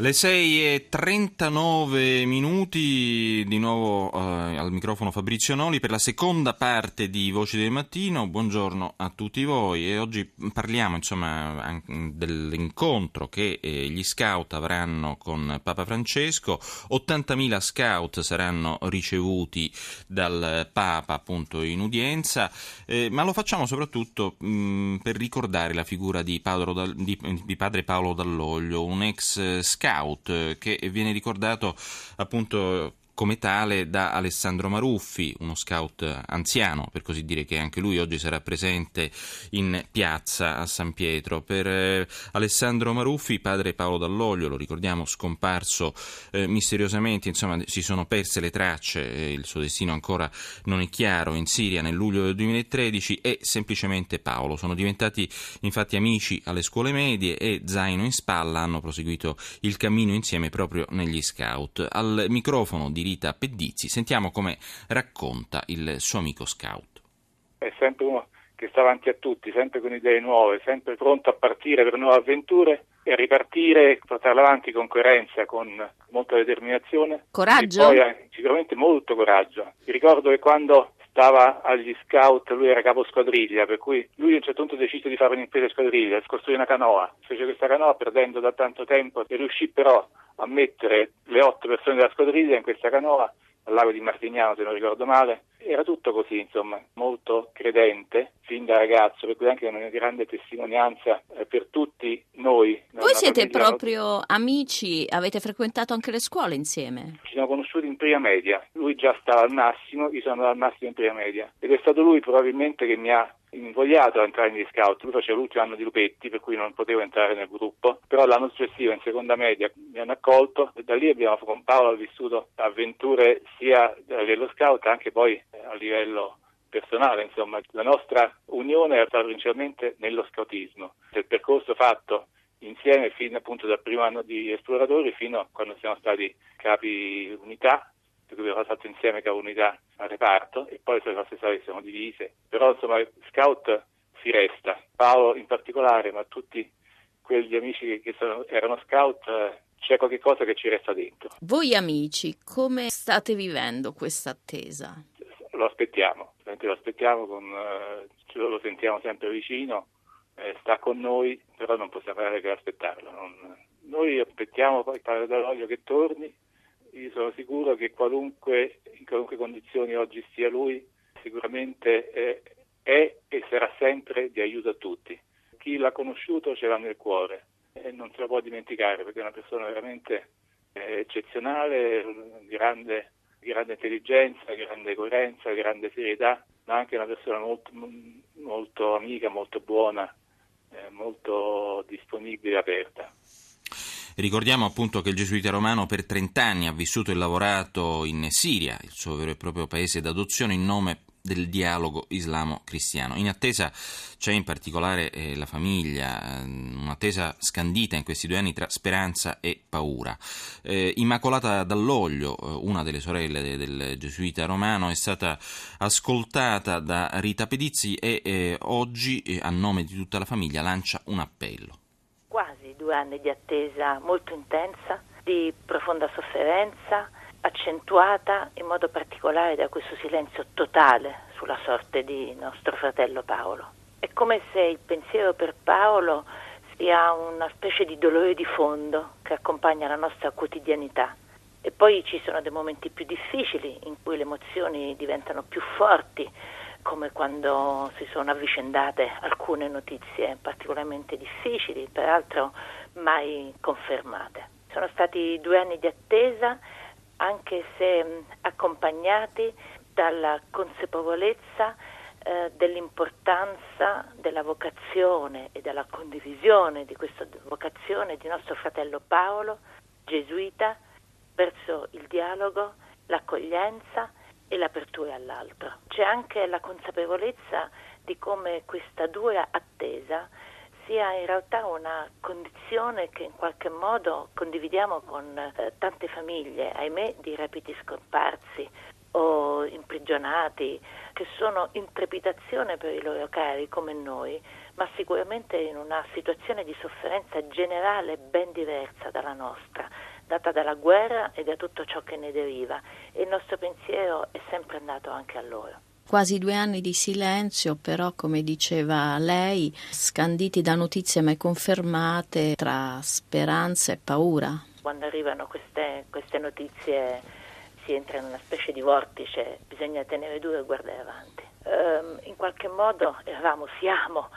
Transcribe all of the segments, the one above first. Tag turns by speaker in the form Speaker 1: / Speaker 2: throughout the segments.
Speaker 1: Le 6 e 39 minuti, di nuovo eh, al microfono Fabrizio Noli per la seconda parte di Voci del Mattino. Buongiorno a tutti voi e oggi parliamo insomma dell'incontro che eh, gli scout avranno con Papa Francesco. 80.000 scout saranno ricevuti dal Papa appunto in udienza, eh, ma lo facciamo soprattutto mh, per ricordare la figura di, di, di padre Paolo Dall'Oglio, un ex scout scout eh, che viene ricordato appunto come tale da Alessandro Maruffi, uno scout anziano, per così dire, che anche lui oggi sarà presente in piazza a San Pietro. Per eh, Alessandro Maruffi, padre Paolo Dall'Oglio, lo ricordiamo, scomparso eh, misteriosamente, insomma, si sono perse le tracce, eh, il suo destino ancora non è chiaro, in Siria nel luglio del 2013 e semplicemente Paolo. Sono diventati infatti amici alle scuole medie e zaino in spalla hanno proseguito il cammino insieme proprio negli scout. Al microfono di Rita Pedizzi. Sentiamo come racconta il suo amico scout.
Speaker 2: È sempre uno che sta avanti a tutti, sempre con idee nuove, sempre pronto a partire per nuove avventure e a ripartire, portarla avanti con coerenza, con molta determinazione.
Speaker 3: Coraggio?
Speaker 2: E poi eh, sicuramente molto coraggio. Mi ricordo che quando stava agli scout, lui era capo squadriglia, per cui lui a un certo punto decise di fare un'impresa squadriglia, costruì una canoa, fece questa canoa perdendo da tanto tempo e riuscì però a mettere le otto persone della squadriglia in questa canoa al lago di Martignano, se non ricordo male. Era tutto così, insomma, molto credente fin da ragazzo, per cui anche una grande testimonianza eh, per tutti noi.
Speaker 3: Voi siete proprio amici, avete frequentato anche le scuole insieme?
Speaker 2: Ci siamo conosciuti in prima media, lui già stava al massimo, io sono al massimo in prima media ed è stato lui probabilmente che mi ha invogliato a entrare negli scout, lui faceva l'ultimo anno di Lupetti per cui non potevo entrare nel gruppo, però l'anno successivo in seconda media mi hanno accolto. E da lì abbiamo con Paolo vissuto avventure sia a livello scout anche poi a livello personale, insomma, la nostra unione era stata principalmente nello scoutismo, il percorso fatto insieme fino appunto dal primo anno di esploratori fino a quando siamo stati capi unità per cui abbiamo fatto insieme capo unità al reparto e poi sulle nostre storie siamo divise. Però insomma scout si resta, Paolo in particolare, ma tutti quegli amici che, che sono, erano scout eh, c'è qualche cosa che ci resta dentro.
Speaker 3: Voi amici, come state vivendo questa attesa?
Speaker 2: Lo aspettiamo, lo aspettiamo, con, eh, lo sentiamo sempre vicino, eh, sta con noi, però non possiamo fare che aspettarlo. Non, noi aspettiamo poi il padre dell'olio che torni, io sono sicuro che qualunque, in qualunque condizioni oggi sia lui, sicuramente è, è e sarà sempre di aiuto a tutti. Chi l'ha conosciuto ce l'ha nel cuore e non se lo può dimenticare perché è una persona veramente eh, eccezionale, grande, grande intelligenza, grande coerenza, grande serietà, ma anche una persona molto, molto amica, molto buona, eh, molto disponibile e aperta.
Speaker 1: Ricordiamo appunto che il gesuita romano per 30 anni ha vissuto e lavorato in Siria, il suo vero e proprio paese d'adozione, in nome del dialogo islamo-cristiano. In attesa c'è in particolare eh, la famiglia, ehm, un'attesa scandita in questi due anni tra speranza e paura. Eh, Immacolata Dall'Oglio, eh, una delle sorelle de- del gesuita romano, è stata ascoltata da Rita Pedizzi e eh, oggi, eh, a nome di tutta la famiglia, lancia un appello
Speaker 4: due anni di attesa molto intensa, di profonda sofferenza, accentuata in modo particolare da questo silenzio totale sulla sorte di nostro fratello Paolo. È come se il pensiero per Paolo sia una specie di dolore di fondo che accompagna la nostra quotidianità. E poi ci sono dei momenti più difficili in cui le emozioni diventano più forti, come quando si sono avvicendate alcune notizie particolarmente difficili, peraltro mai confermate. Sono stati due anni di attesa, anche se accompagnati dalla consapevolezza eh, dell'importanza della vocazione e della condivisione di questa vocazione di nostro fratello Paolo, gesuita, verso il dialogo, l'accoglienza e l'apertura all'altro. C'è anche la consapevolezza di come questa dura attesa sia in realtà una condizione che in qualche modo condividiamo con eh, tante famiglie, ahimè, di rapiti scomparsi o imprigionati, che sono in trepidazione per i loro cari come noi, ma sicuramente in una situazione di sofferenza generale ben diversa dalla nostra, data dalla guerra e da tutto ciò che ne deriva, e il nostro pensiero è sempre andato anche a loro
Speaker 5: quasi due anni di silenzio, però come diceva lei, scanditi da notizie mai confermate tra speranza e paura.
Speaker 4: Quando arrivano queste, queste notizie si entra in una specie di vortice, bisogna tenere duro e guardare avanti. Um, in qualche modo eravamo, siamo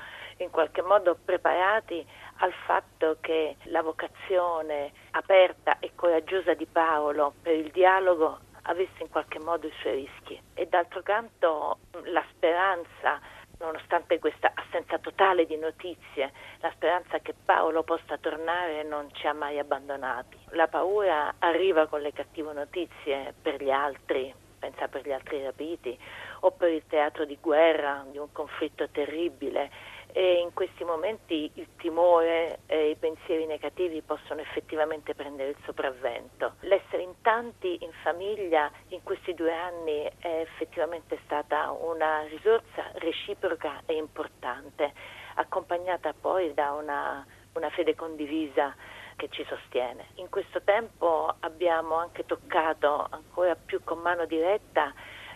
Speaker 4: in qualche modo preparati al fatto che la vocazione aperta e coraggiosa di Paolo per il dialogo avesse in qualche modo i suoi rischi e d'altro canto la speranza nonostante questa assenza totale di notizie, la speranza che Paolo possa tornare non ci ha mai abbandonati. La paura arriva con le cattive notizie per gli altri, pensa per gli altri rapiti, o per il teatro di guerra, di un conflitto terribile e in questi momenti il timore e i pensieri negativi possono effettivamente prendere il sopravvento. L'essere in tanti in famiglia in questi due anni è effettivamente stata una risorsa reciproca e importante, accompagnata poi da una, una fede condivisa che ci sostiene. In questo tempo abbiamo anche toccato ancora più con mano diretta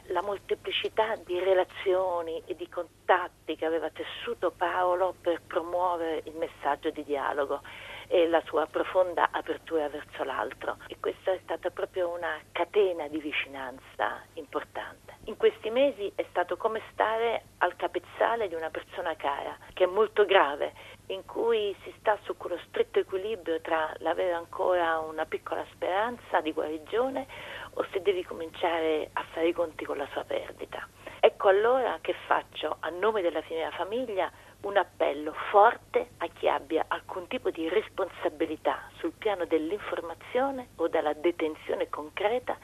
Speaker 4: la molteplicità di relazioni e di contatti che aveva tessuto Paolo per promuovere il messaggio di dialogo e la sua profonda apertura verso l'altro. E questa è stata proprio una catena di vicinanza importante. In questi mesi è stato come stare al capezzale di una persona cara, che è molto grave, in cui si sta su quello stretto equilibrio tra l'avere ancora una piccola speranza di guarigione o se devi cominciare a fare i conti con la sua perdita. Ecco allora che faccio a nome della mia famiglia un appello forte a chi abbia alcun tipo di responsabilità sul piano dell'informazione o della detenzione concreta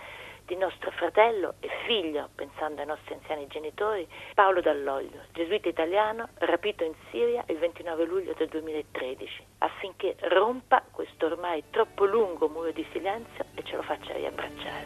Speaker 4: di nostro fratello e figlio, pensando ai nostri anziani genitori, Paolo Dall'Oglio, gesuita italiano, rapito in Siria il 29 luglio del 2013, affinché rompa questo ormai troppo lungo muro di silenzio e ce lo faccia riabbracciare.